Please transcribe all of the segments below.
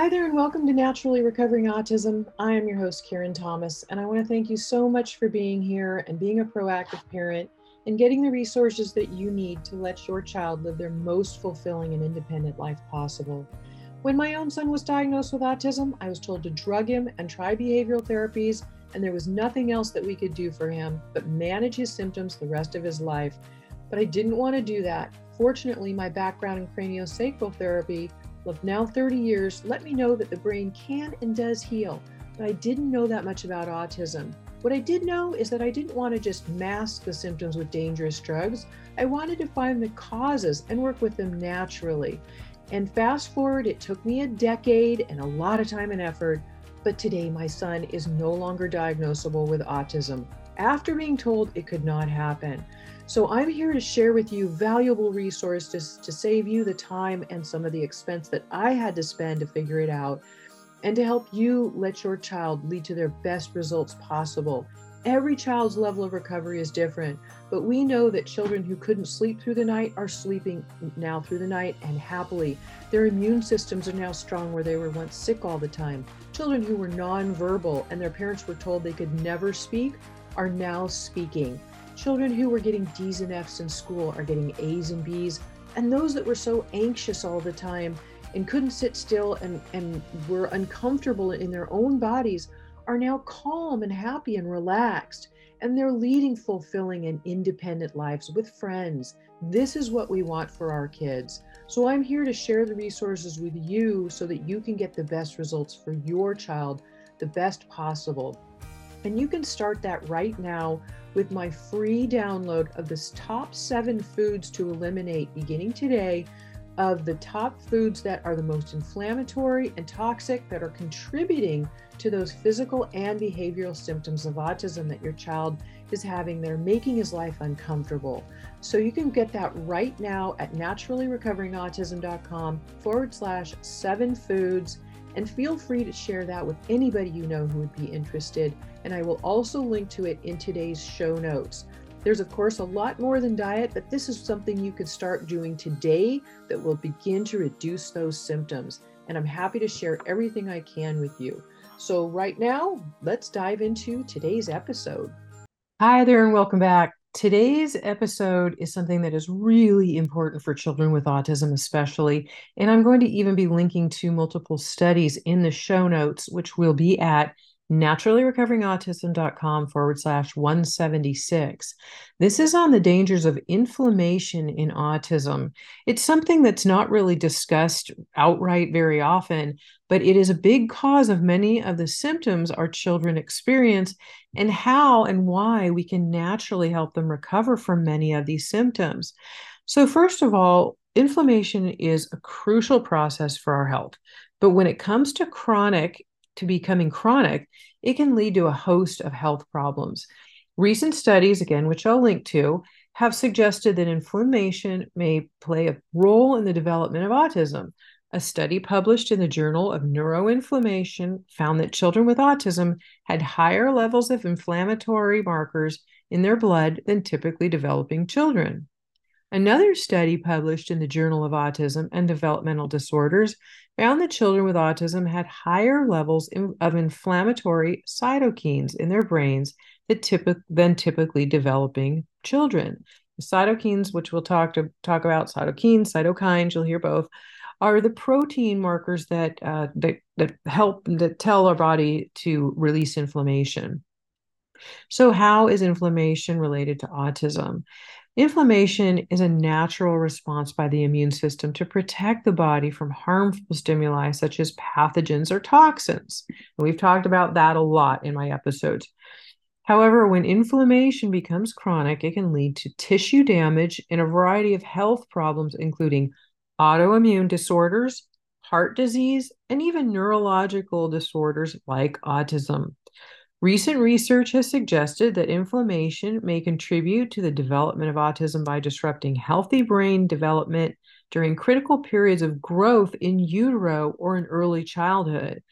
Hi there, and welcome to Naturally Recovering Autism. I am your host, Karen Thomas, and I want to thank you so much for being here and being a proactive parent and getting the resources that you need to let your child live their most fulfilling and independent life possible. When my own son was diagnosed with autism, I was told to drug him and try behavioral therapies, and there was nothing else that we could do for him but manage his symptoms the rest of his life. But I didn't want to do that. Fortunately, my background in craniosacral therapy of now 30 years let me know that the brain can and does heal, but I didn't know that much about autism. What I did know is that I didn't want to just mask the symptoms with dangerous drugs. I wanted to find the causes and work with them naturally. And fast forward, it took me a decade and a lot of time and effort, but today my son is no longer diagnosable with autism after being told it could not happen. So I'm here to share with you valuable resources to save you the time and some of the expense that I had to spend to figure it out and to help you let your child lead to their best results possible. Every child's level of recovery is different, but we know that children who couldn't sleep through the night are sleeping now through the night and happily. Their immune systems are now strong where they were once sick all the time. Children who were nonverbal and their parents were told they could never speak are now speaking. Children who were getting D's and F's in school are getting A's and B's. And those that were so anxious all the time and couldn't sit still and, and were uncomfortable in their own bodies are now calm and happy and relaxed. And they're leading fulfilling and independent lives with friends. This is what we want for our kids. So I'm here to share the resources with you so that you can get the best results for your child, the best possible. And you can start that right now with my free download of this top seven foods to eliminate beginning today of the top foods that are the most inflammatory and toxic that are contributing to those physical and behavioral symptoms of autism that your child is having that are making his life uncomfortable. So you can get that right now at naturallyrecoveringautism.com forward slash seven foods. And feel free to share that with anybody you know who would be interested and I will also link to it in today's show notes. There's, of course, a lot more than diet, but this is something you could start doing today that will begin to reduce those symptoms. And I'm happy to share everything I can with you. So, right now, let's dive into today's episode. Hi there, and welcome back. Today's episode is something that is really important for children with autism, especially. And I'm going to even be linking to multiple studies in the show notes, which will be at naturallyrecoveringautism.com forward slash 176. This is on the dangers of inflammation in autism. It's something that's not really discussed outright very often, but it is a big cause of many of the symptoms our children experience and how and why we can naturally help them recover from many of these symptoms. So, first of all, inflammation is a crucial process for our health. But when it comes to chronic to becoming chronic, it can lead to a host of health problems. Recent studies, again, which I'll link to, have suggested that inflammation may play a role in the development of autism. A study published in the Journal of Neuroinflammation found that children with autism had higher levels of inflammatory markers in their blood than typically developing children. Another study published in the Journal of Autism and Developmental Disorders found that children with autism had higher levels of inflammatory cytokines in their brains than typically developing children. The cytokines, which we'll talk to talk about, cytokines, cytokines, you'll hear both, are the protein markers that uh, that that help that tell our body to release inflammation. So, how is inflammation related to autism? Inflammation is a natural response by the immune system to protect the body from harmful stimuli such as pathogens or toxins. And we've talked about that a lot in my episodes. However, when inflammation becomes chronic, it can lead to tissue damage and a variety of health problems, including autoimmune disorders, heart disease, and even neurological disorders like autism. Recent research has suggested that inflammation may contribute to the development of autism by disrupting healthy brain development during critical periods of growth in utero or in early childhood.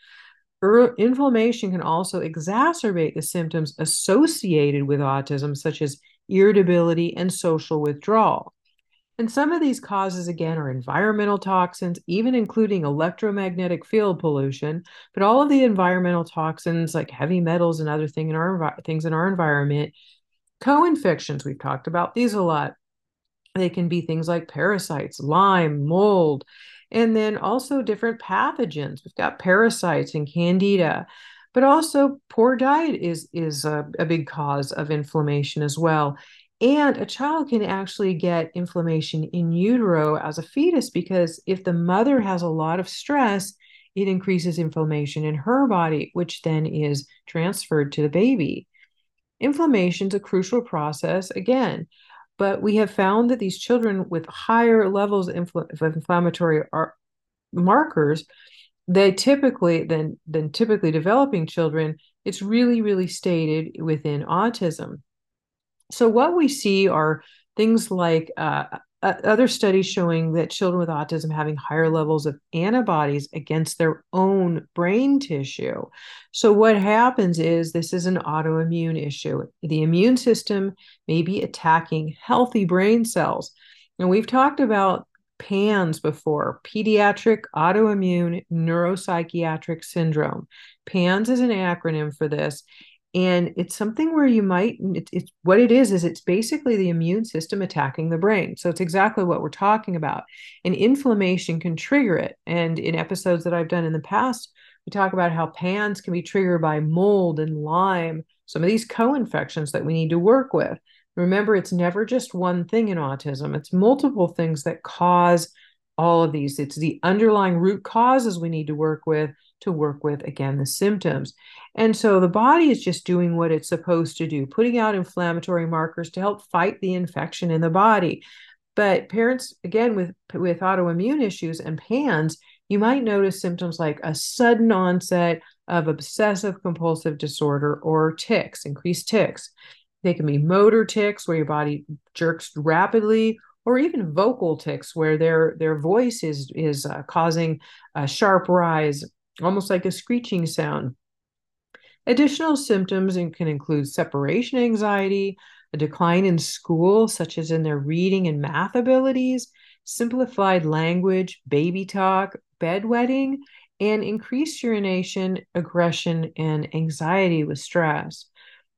Er- inflammation can also exacerbate the symptoms associated with autism, such as irritability and social withdrawal. And some of these causes, again, are environmental toxins, even including electromagnetic field pollution. But all of the environmental toxins, like heavy metals and other thing in our, things in our environment, co infections, we've talked about these a lot. They can be things like parasites, Lyme, mold, and then also different pathogens. We've got parasites and candida, but also poor diet is is a, a big cause of inflammation as well. And a child can actually get inflammation in utero as a fetus because if the mother has a lot of stress, it increases inflammation in her body, which then is transferred to the baby. Inflammation is a crucial process, again, but we have found that these children with higher levels of, inflammatory markers, they typically than than typically developing children, it's really really stated within autism. So what we see are things like uh, other studies showing that children with autism having higher levels of antibodies against their own brain tissue. So, what happens is this is an autoimmune issue. The immune system may be attacking healthy brain cells. And we've talked about PANS before pediatric autoimmune neuropsychiatric syndrome. PANS is an acronym for this and it's something where you might it, it's what it is is it's basically the immune system attacking the brain. So it's exactly what we're talking about. And inflammation can trigger it. And in episodes that i've done in the past we talk about how pans can be triggered by mold and lyme some of these co-infections that we need to work with. Remember it's never just one thing in autism. It's multiple things that cause all of these. It's the underlying root causes we need to work with to work with again the symptoms and so the body is just doing what it's supposed to do, putting out inflammatory markers to help fight the infection in the body. But parents, again, with, with autoimmune issues and PANS, you might notice symptoms like a sudden onset of obsessive compulsive disorder or tics, increased tics. They can be motor tics where your body jerks rapidly, or even vocal tics where their their voice is is uh, causing a sharp rise, almost like a screeching sound. Additional symptoms can include separation anxiety, a decline in school, such as in their reading and math abilities, simplified language, baby talk, bedwetting, and increased urination, aggression, and anxiety with stress.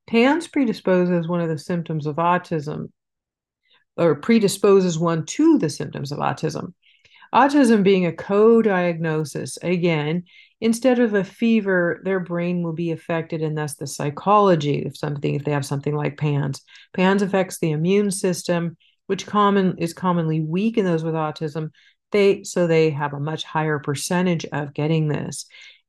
PANS predisposes one of the symptoms of autism, or predisposes one to the symptoms of autism. Autism being a co diagnosis, again, instead of a fever, their brain will be affected, and thus the psychology of something, if they have something like PANS. PANS affects the immune system, which common is commonly weak in those with autism. They so they have a much higher percentage of getting this.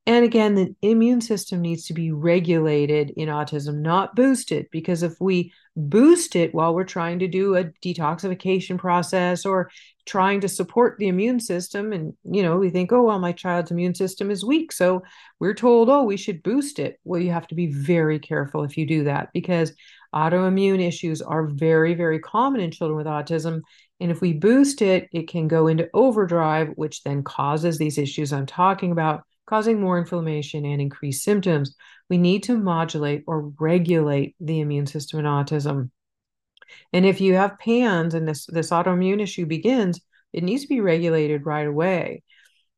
And again, the immune system needs to be regulated in autism, not boosted, because if we boost it while we're trying to do a detoxification process or trying to support the immune system, and you know, we think, oh, well, my child's immune system is weak. So we're told, oh, we should boost it. Well, you have to be very careful if you do that because autoimmune issues are very, very common in children with autism. And if we boost it, it can go into overdrive, which then causes these issues I'm talking about causing more inflammation and increased symptoms. We need to modulate or regulate the immune system in autism. And if you have PANS and this, this autoimmune issue begins, it needs to be regulated right away.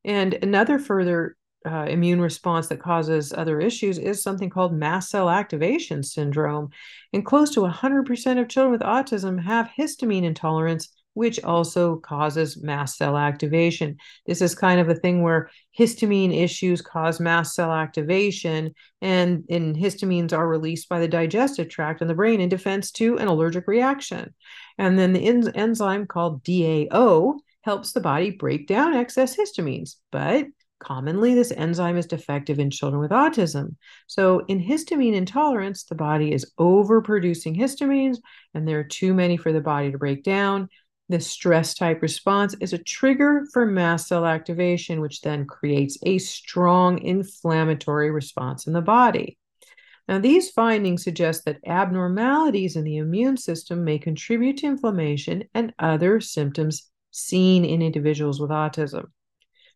And another further uh, immune response that causes other issues is something called mast cell activation syndrome. And close to 100% of children with autism have histamine intolerance which also causes mast cell activation. This is kind of a thing where histamine issues cause mast cell activation, and, and histamines are released by the digestive tract in the brain in defense to an allergic reaction. And then the en- enzyme called DAO helps the body break down excess histamines, but Commonly, this enzyme is defective in children with autism. So, in histamine intolerance, the body is overproducing histamines, and there are too many for the body to break down. The stress type response is a trigger for mast cell activation, which then creates a strong inflammatory response in the body. Now, these findings suggest that abnormalities in the immune system may contribute to inflammation and other symptoms seen in individuals with autism.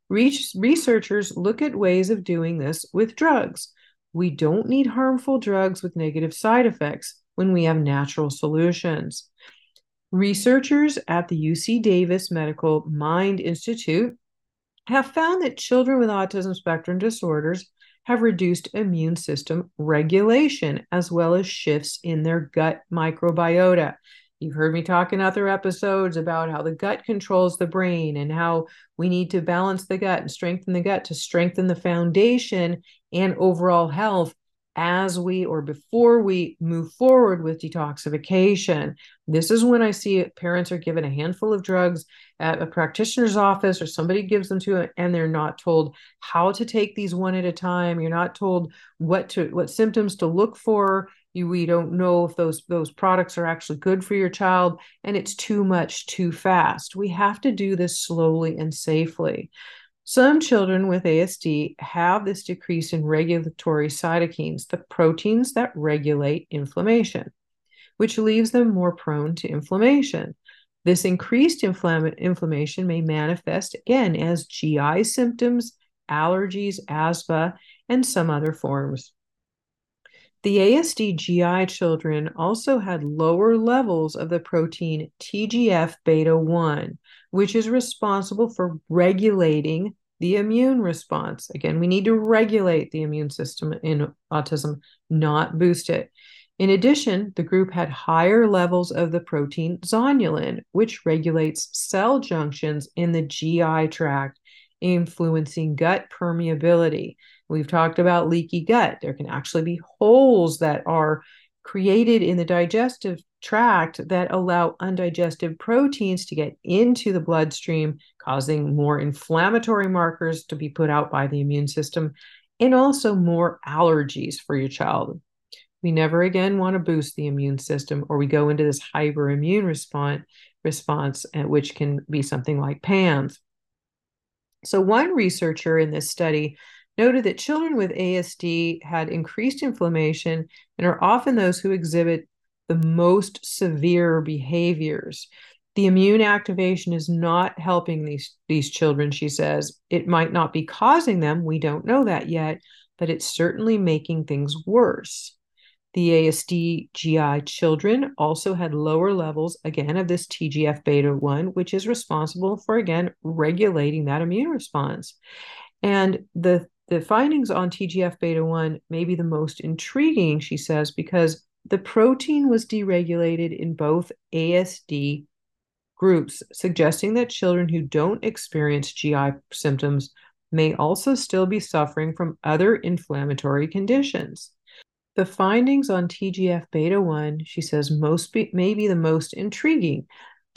Researchers look at ways of doing this with drugs. We don't need harmful drugs with negative side effects when we have natural solutions. Researchers at the UC Davis Medical Mind Institute have found that children with autism spectrum disorders have reduced immune system regulation as well as shifts in their gut microbiota. You've heard me talk in other episodes about how the gut controls the brain and how we need to balance the gut and strengthen the gut to strengthen the foundation and overall health as we or before we move forward with detoxification. This is when I see parents are given a handful of drugs at a practitioner's office or somebody gives them to it and they're not told how to take these one at a time. You're not told what to what symptoms to look for. You, we don't know if those those products are actually good for your child and it's too much too fast. We have to do this slowly and safely. Some children with ASD have this decrease in regulatory cytokines, the proteins that regulate inflammation, which leaves them more prone to inflammation. This increased infl- inflammation may manifest again as GI symptoms, allergies, asthma, and some other forms. The ASD GI children also had lower levels of the protein TGF beta 1, which is responsible for regulating the immune response. Again, we need to regulate the immune system in autism, not boost it. In addition, the group had higher levels of the protein zonulin, which regulates cell junctions in the GI tract, influencing gut permeability. We've talked about leaky gut. There can actually be holes that are created in the digestive tract that allow undigested proteins to get into the bloodstream, causing more inflammatory markers to be put out by the immune system, and also more allergies for your child. We never again want to boost the immune system, or we go into this hyperimmune response, response, uh, which can be something like PANS. So, one researcher in this study noted that children with ASD had increased inflammation and are often those who exhibit the most severe behaviors. The immune activation is not helping these, these children, she says. It might not be causing them, we don't know that yet, but it's certainly making things worse. The ASD GI children also had lower levels, again, of this TGF beta 1, which is responsible for, again, regulating that immune response. And the, the findings on TGF beta 1 may be the most intriguing, she says, because the protein was deregulated in both ASD groups, suggesting that children who don't experience GI symptoms may also still be suffering from other inflammatory conditions. The findings on TGF beta 1, she says, most be, may be the most intriguing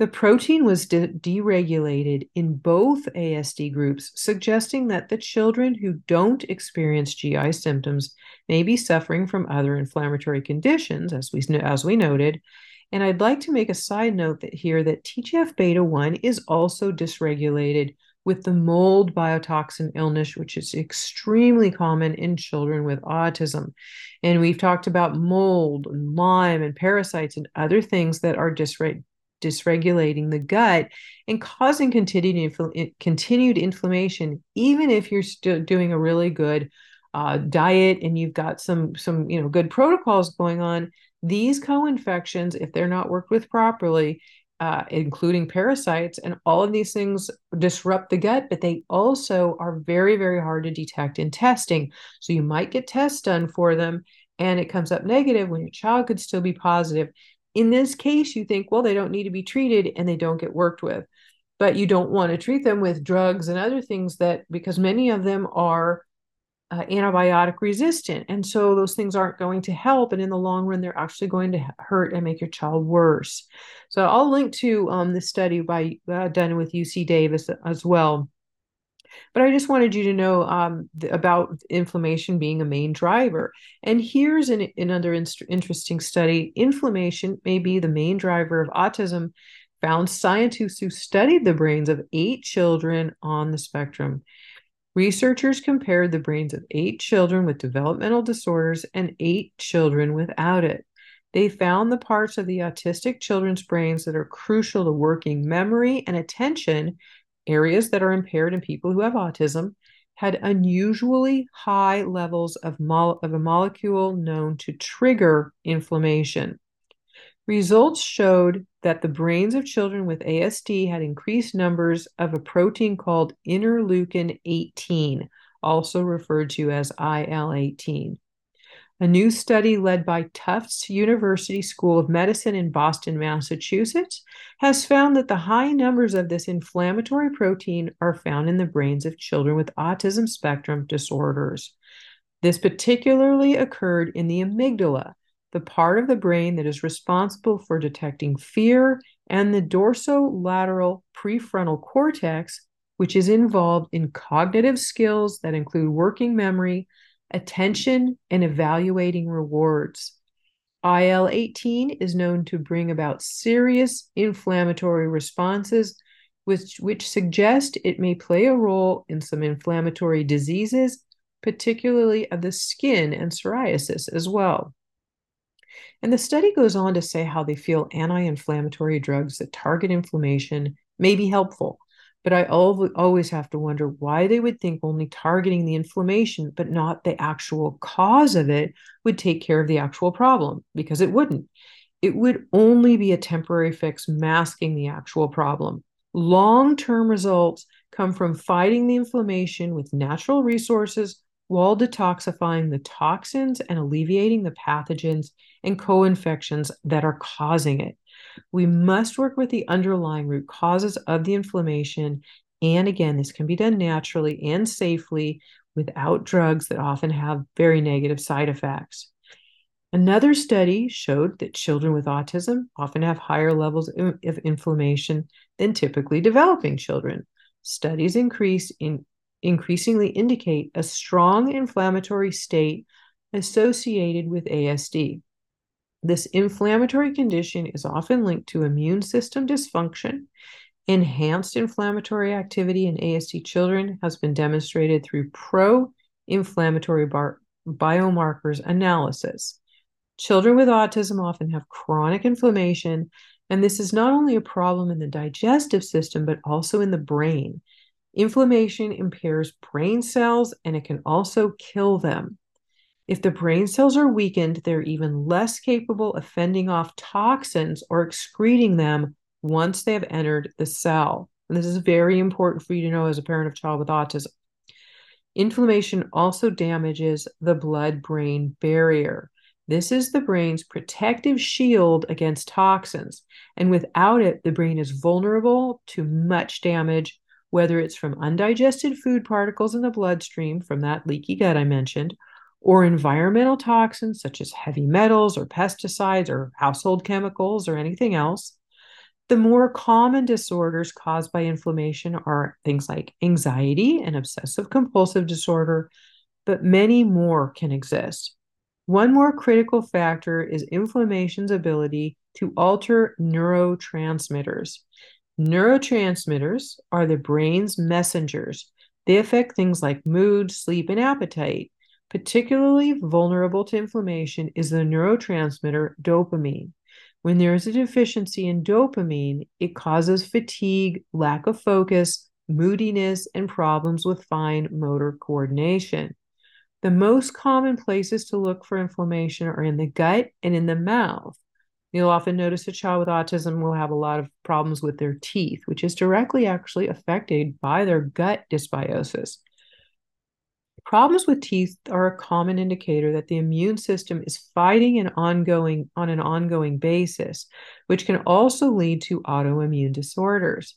the protein was de- deregulated in both ASD groups, suggesting that the children who don't experience GI symptoms may be suffering from other inflammatory conditions, as we, as we noted. And I'd like to make a side note that here that TGF beta 1 is also dysregulated with the mold biotoxin illness, which is extremely common in children with autism. And we've talked about mold and Lyme and parasites and other things that are dysregulated dysregulating the gut and causing continued, continued inflammation, even if you're still doing a really good uh, diet and you've got some some you know good protocols going on. These co-infections, if they're not worked with properly, uh, including parasites and all of these things disrupt the gut, but they also are very, very hard to detect in testing. So you might get tests done for them and it comes up negative when your child could still be positive. In this case, you think, well, they don't need to be treated and they don't get worked with. But you don't want to treat them with drugs and other things that, because many of them are uh, antibiotic resistant. And so those things aren't going to help. And in the long run, they're actually going to hurt and make your child worse. So I'll link to um, this study by uh, done with UC Davis as well. But I just wanted you to know um, th- about inflammation being a main driver. And here's an, another in- interesting study inflammation may be the main driver of autism, found scientists who studied the brains of eight children on the spectrum. Researchers compared the brains of eight children with developmental disorders and eight children without it. They found the parts of the autistic children's brains that are crucial to working memory and attention areas that are impaired in people who have autism had unusually high levels of, mo- of a molecule known to trigger inflammation. Results showed that the brains of children with ASD had increased numbers of a protein called interleukin 18, also referred to as IL 18. A new study led by Tufts University School of Medicine in Boston, Massachusetts, has found that the high numbers of this inflammatory protein are found in the brains of children with autism spectrum disorders. This particularly occurred in the amygdala, the part of the brain that is responsible for detecting fear, and the dorsolateral prefrontal cortex, which is involved in cognitive skills that include working memory, attention, and evaluating rewards. IL 18 is known to bring about serious inflammatory responses, which, which suggest it may play a role in some inflammatory diseases, particularly of the skin and psoriasis as well. And the study goes on to say how they feel anti inflammatory drugs that target inflammation may be helpful, but I always have to wonder why they would think only targeting the inflammation, but not the actual cause of it, would take care of the actual problem, because it wouldn't. It would only be a temporary fix masking the actual problem. Long term results come from fighting the inflammation with natural resources while detoxifying the toxins and alleviating the pathogens and co infections that are causing it. We must work with the underlying root causes of the inflammation. And again, this can be done naturally and safely without drugs that often have very negative side effects. Another study showed that children with autism often have higher levels of inflammation than typically developing children. Studies increase in increasingly indicate a strong inflammatory state associated with ASD. This inflammatory condition is often linked to immune system dysfunction. Enhanced inflammatory activity in ASD children has been demonstrated through pro inflammatory bar- biomarkers analysis. Children with autism often have chronic inflammation, and this is not only a problem in the digestive system, but also in the brain. Inflammation impairs brain cells and it can also kill them. If the brain cells are weakened, they're even less capable of fending off toxins or excreting them once they have entered the cell. And this is very important for you to know as a parent of child with autism. Inflammation also damages the blood brain barrier. This is the brain's protective shield against toxins. And without it, the brain is vulnerable to much damage, whether it's from undigested food particles in the bloodstream from that leaky gut I mentioned, or environmental toxins such as heavy metals or pesticides or household chemicals or anything else. The more common disorders caused by inflammation are things like anxiety and obsessive compulsive disorder, but many more can exist. One more critical factor is inflammation's ability to alter neurotransmitters. Neurotransmitters are the brain's messengers. They affect things like mood, sleep, and appetite. Particularly vulnerable to inflammation is the neurotransmitter dopamine. When there is a deficiency in dopamine, it causes fatigue, lack of focus, moodiness, and problems with fine motor coordination. The most common places to look for inflammation are in the gut and in the mouth. You'll often notice a child with autism will have a lot of problems with their teeth, which is directly actually affected by their gut dysbiosis. Problems with teeth are a common indicator that the immune system is fighting an ongoing on an ongoing basis, which can also lead to autoimmune disorders.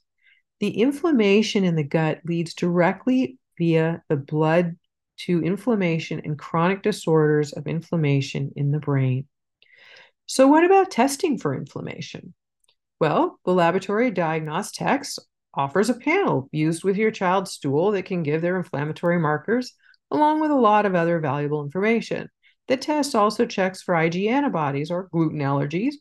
The inflammation in the gut leads directly via the blood to inflammation and chronic disorders of inflammation in the brain. So, what about testing for inflammation? Well, the laboratory Diagnos-Techs offers a panel used with your child's stool that can give their inflammatory markers along with a lot of other valuable information. The test also checks for Ig antibodies or gluten allergies,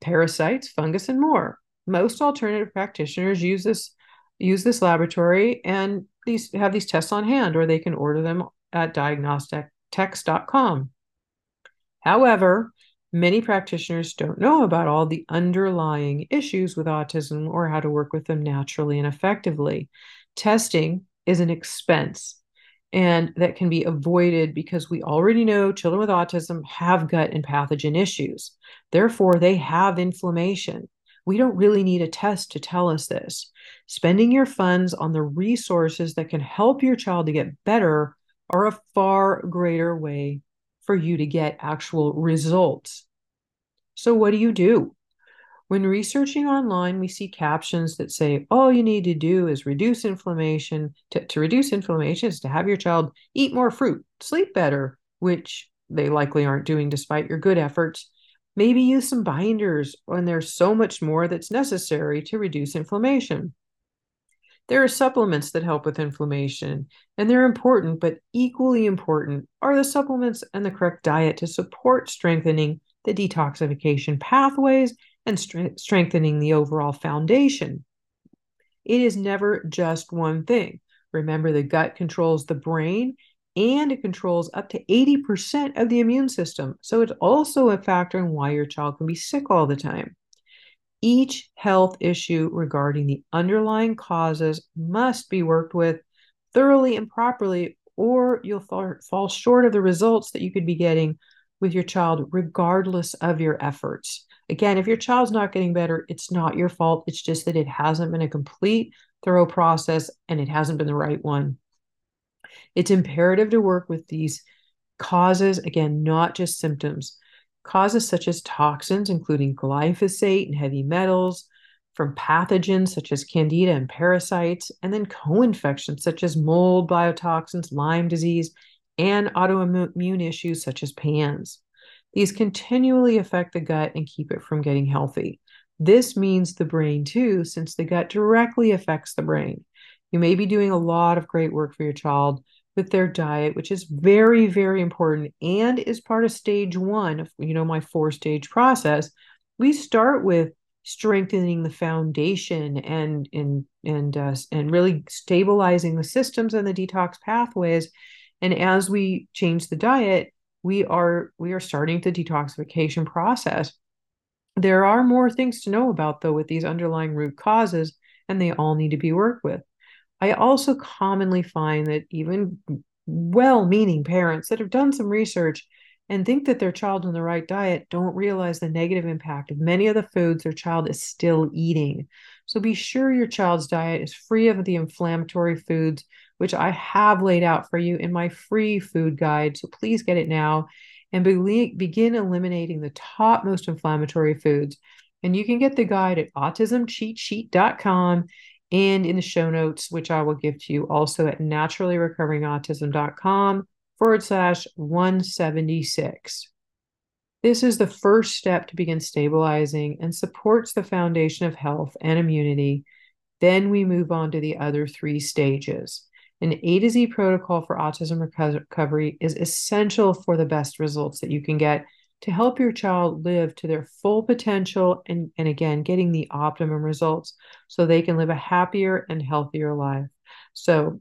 parasites, fungus, and more. Most alternative practitioners use this use this laboratory and these have these tests on hand, or they can order them at diagnostechs.com. However, many practitioners don't know about all the underlying issues with autism or how to work with them naturally and effectively. Testing is an expense and that can be avoided because we already know children with autism have gut and pathogen issues. Therefore, they have inflammation. We don't really need a test to tell us this. Spending your funds on the resources that can help your child to get better are a far greater way for you to get actual results. So, what do you do? When researching online, we see captions that say all you need to do is reduce inflammation. To, to reduce inflammation is to have your child eat more fruit, sleep better, which they likely aren't doing despite your good efforts. Maybe use some binders when there's so much more that's necessary to reduce inflammation. There are supplements that help with inflammation, and they're important, but equally important are the supplements and the correct diet to support strengthening the detoxification pathways and strengthening the overall foundation. It is never just one thing. Remember, the gut controls the brain and it controls up to 80% of the immune system. So it's also a factor in why your child can be sick all the time. Each health issue regarding the underlying causes must be worked with thoroughly and properly, or you'll fall, fall short of the results that you could be getting with your child, regardless of your efforts. Again, if your child's not getting better, it's not your fault. It's just that it hasn't been a complete, thorough process and it hasn't been the right one. It's imperative to work with these causes, again, not just symptoms. Causes such as toxins, including glyphosate and heavy metals, from pathogens such as candida and parasites, and then co infections such as mold, biotoxins, Lyme disease, and autoimmune issues such as PANS. These continually affect the gut and keep it from getting healthy. This means the brain too, since the gut directly affects the brain. You may be doing a lot of great work for your child, with their diet, which is very, very important and is part of stage one of you know my four stage process. We start with strengthening the foundation and and and uh, and really stabilizing the systems and the detox pathways. And as we change the diet, we are we are starting the detoxification process. There are more things to know about though with these underlying root causes, and they all need to be worked with. I also commonly find that even well meaning parents that have done some research and think that their child on the right diet don't realize the negative impact of many of the foods their child is still eating. So be sure your child's diet is free of the inflammatory foods, which I have laid out for you in my free food guide. So please get it now and be- begin eliminating the top most inflammatory foods. And you can get the guide at autismcheatsheet.com and in the show notes, which I will give to you also at naturallyrecoveringautism.com forward slash 176. This is the first step to begin stabilizing and supports the foundation of health and immunity. Then we move on to the other three stages. An A to Z protocol for autism recovery is essential for the best results that you can get to help your child live to their full potential and, and again, getting the optimum results so they can live a happier and healthier life. So,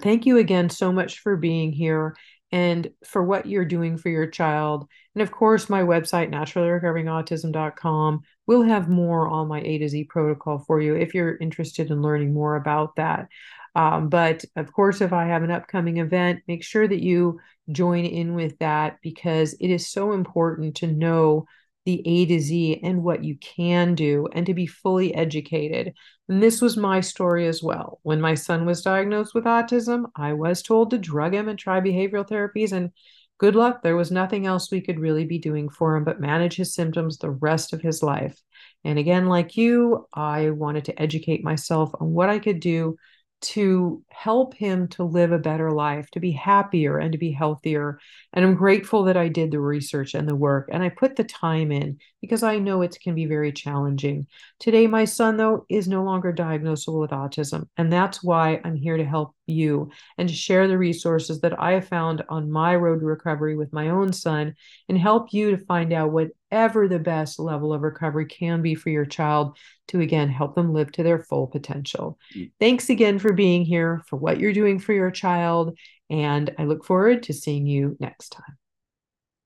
thank you again so much for being here and for what you're doing for your child. And of course, my website, naturallyrecoveringautism.com, will have more on my A to Z protocol for you if you're interested in learning more about that. Um, but of course, if I have an upcoming event, make sure that you join in with that because it is so important to know the A to Z and what you can do and to be fully educated. And this was my story as well. When my son was diagnosed with autism, I was told to drug him and try behavioral therapies. And good luck, there was nothing else we could really be doing for him but manage his symptoms the rest of his life. And again, like you, I wanted to educate myself on what I could do to help him to live a better life, to be happier and to be healthier. And I'm grateful that I did the research and the work and I put the time in because I know it can be very challenging. Today, my son, though, is no longer diagnosable with autism. And that's why I'm here to help you and to share the resources that I have found on my road to recovery with my own son and help you to find out whatever the best level of recovery can be for your child to again help them live to their full potential. Thanks again for being here, for what you're doing for your child. And I look forward to seeing you next time.